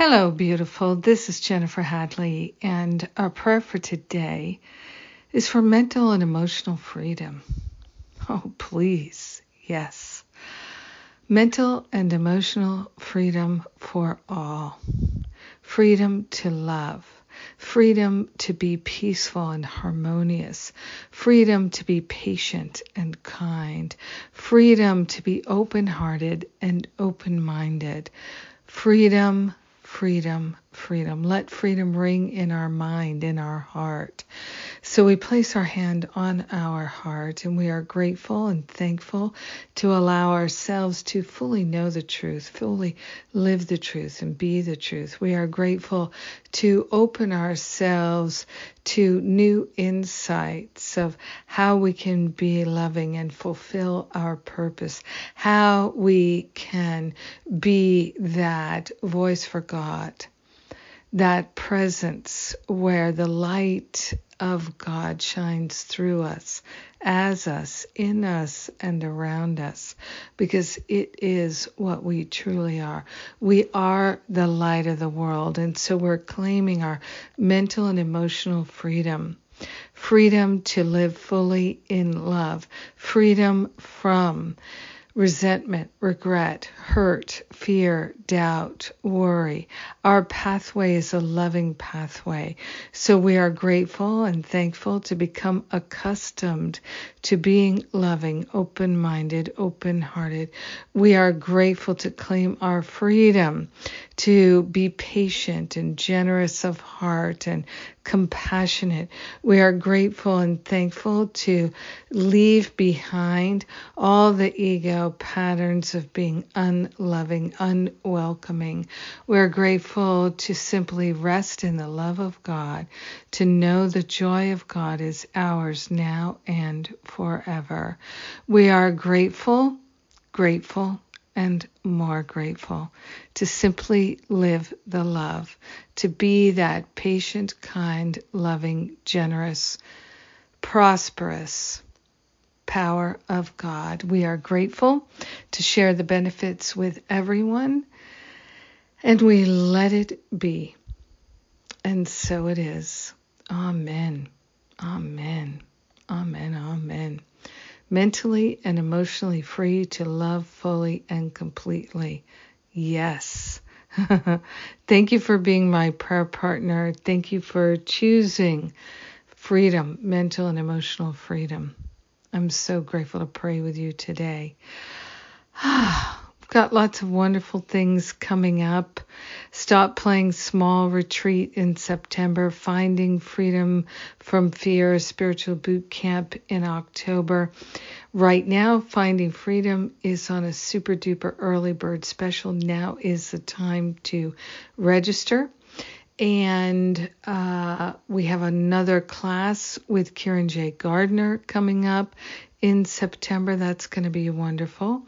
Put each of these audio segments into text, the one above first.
Hello, beautiful. This is Jennifer Hadley, and our prayer for today is for mental and emotional freedom. Oh, please, yes. Mental and emotional freedom for all. Freedom to love. Freedom to be peaceful and harmonious. Freedom to be patient and kind. Freedom to be open hearted and open minded. Freedom freedom, freedom. Let freedom ring in our mind, in our heart. So we place our hand on our heart and we are grateful and thankful to allow ourselves to fully know the truth, fully live the truth and be the truth. We are grateful to open ourselves to new insights of how we can be loving and fulfill our purpose, how we can be that voice for God that presence where the light of God shines through us, as us, in us, and around us, because it is what we truly are. We are the light of the world, and so we're claiming our mental and emotional freedom. Freedom to live fully in love, freedom from resentment, regret, hurt, fear, doubt, worry. Our pathway is a loving pathway. So we are grateful and thankful to become accustomed to being loving, open minded, open hearted. We are grateful to claim our freedom to be patient and generous of heart and compassionate. We are grateful and thankful to leave behind all the ego patterns of being unloving, unwelcoming. We're grateful to simply rest in the love of God, to know the joy of God is ours now and forever. We are grateful, grateful, and more grateful to simply live the love, to be that patient, kind, loving, generous, prosperous power of God. We are grateful to share the benefits with everyone, and we let it be. And so it is. Amen. Amen. Amen. Amen mentally and emotionally free to love fully and completely. Yes. Thank you for being my prayer partner. Thank you for choosing freedom, mental and emotional freedom. I'm so grateful to pray with you today. We've got lots of wonderful things coming up. Stop playing small retreat in September, finding freedom from fear, spiritual boot camp in October. Right now, finding freedom is on a super duper early bird special. Now is the time to register. And uh, we have another class with Kieran J. Gardner coming up in September. That's going to be wonderful.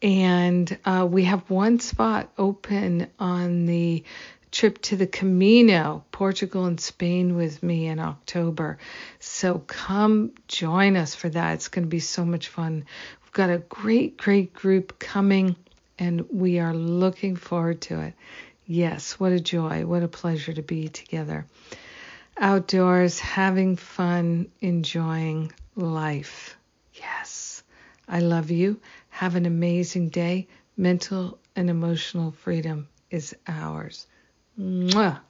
And uh, we have one spot open on the trip to the Camino, Portugal and Spain with me in October. So come join us for that. It's going to be so much fun. We've got a great, great group coming, and we are looking forward to it. Yes, what a joy, what a pleasure to be together. Outdoors, having fun, enjoying life. Yes, I love you. Have an amazing day. Mental and emotional freedom is ours. Mwah.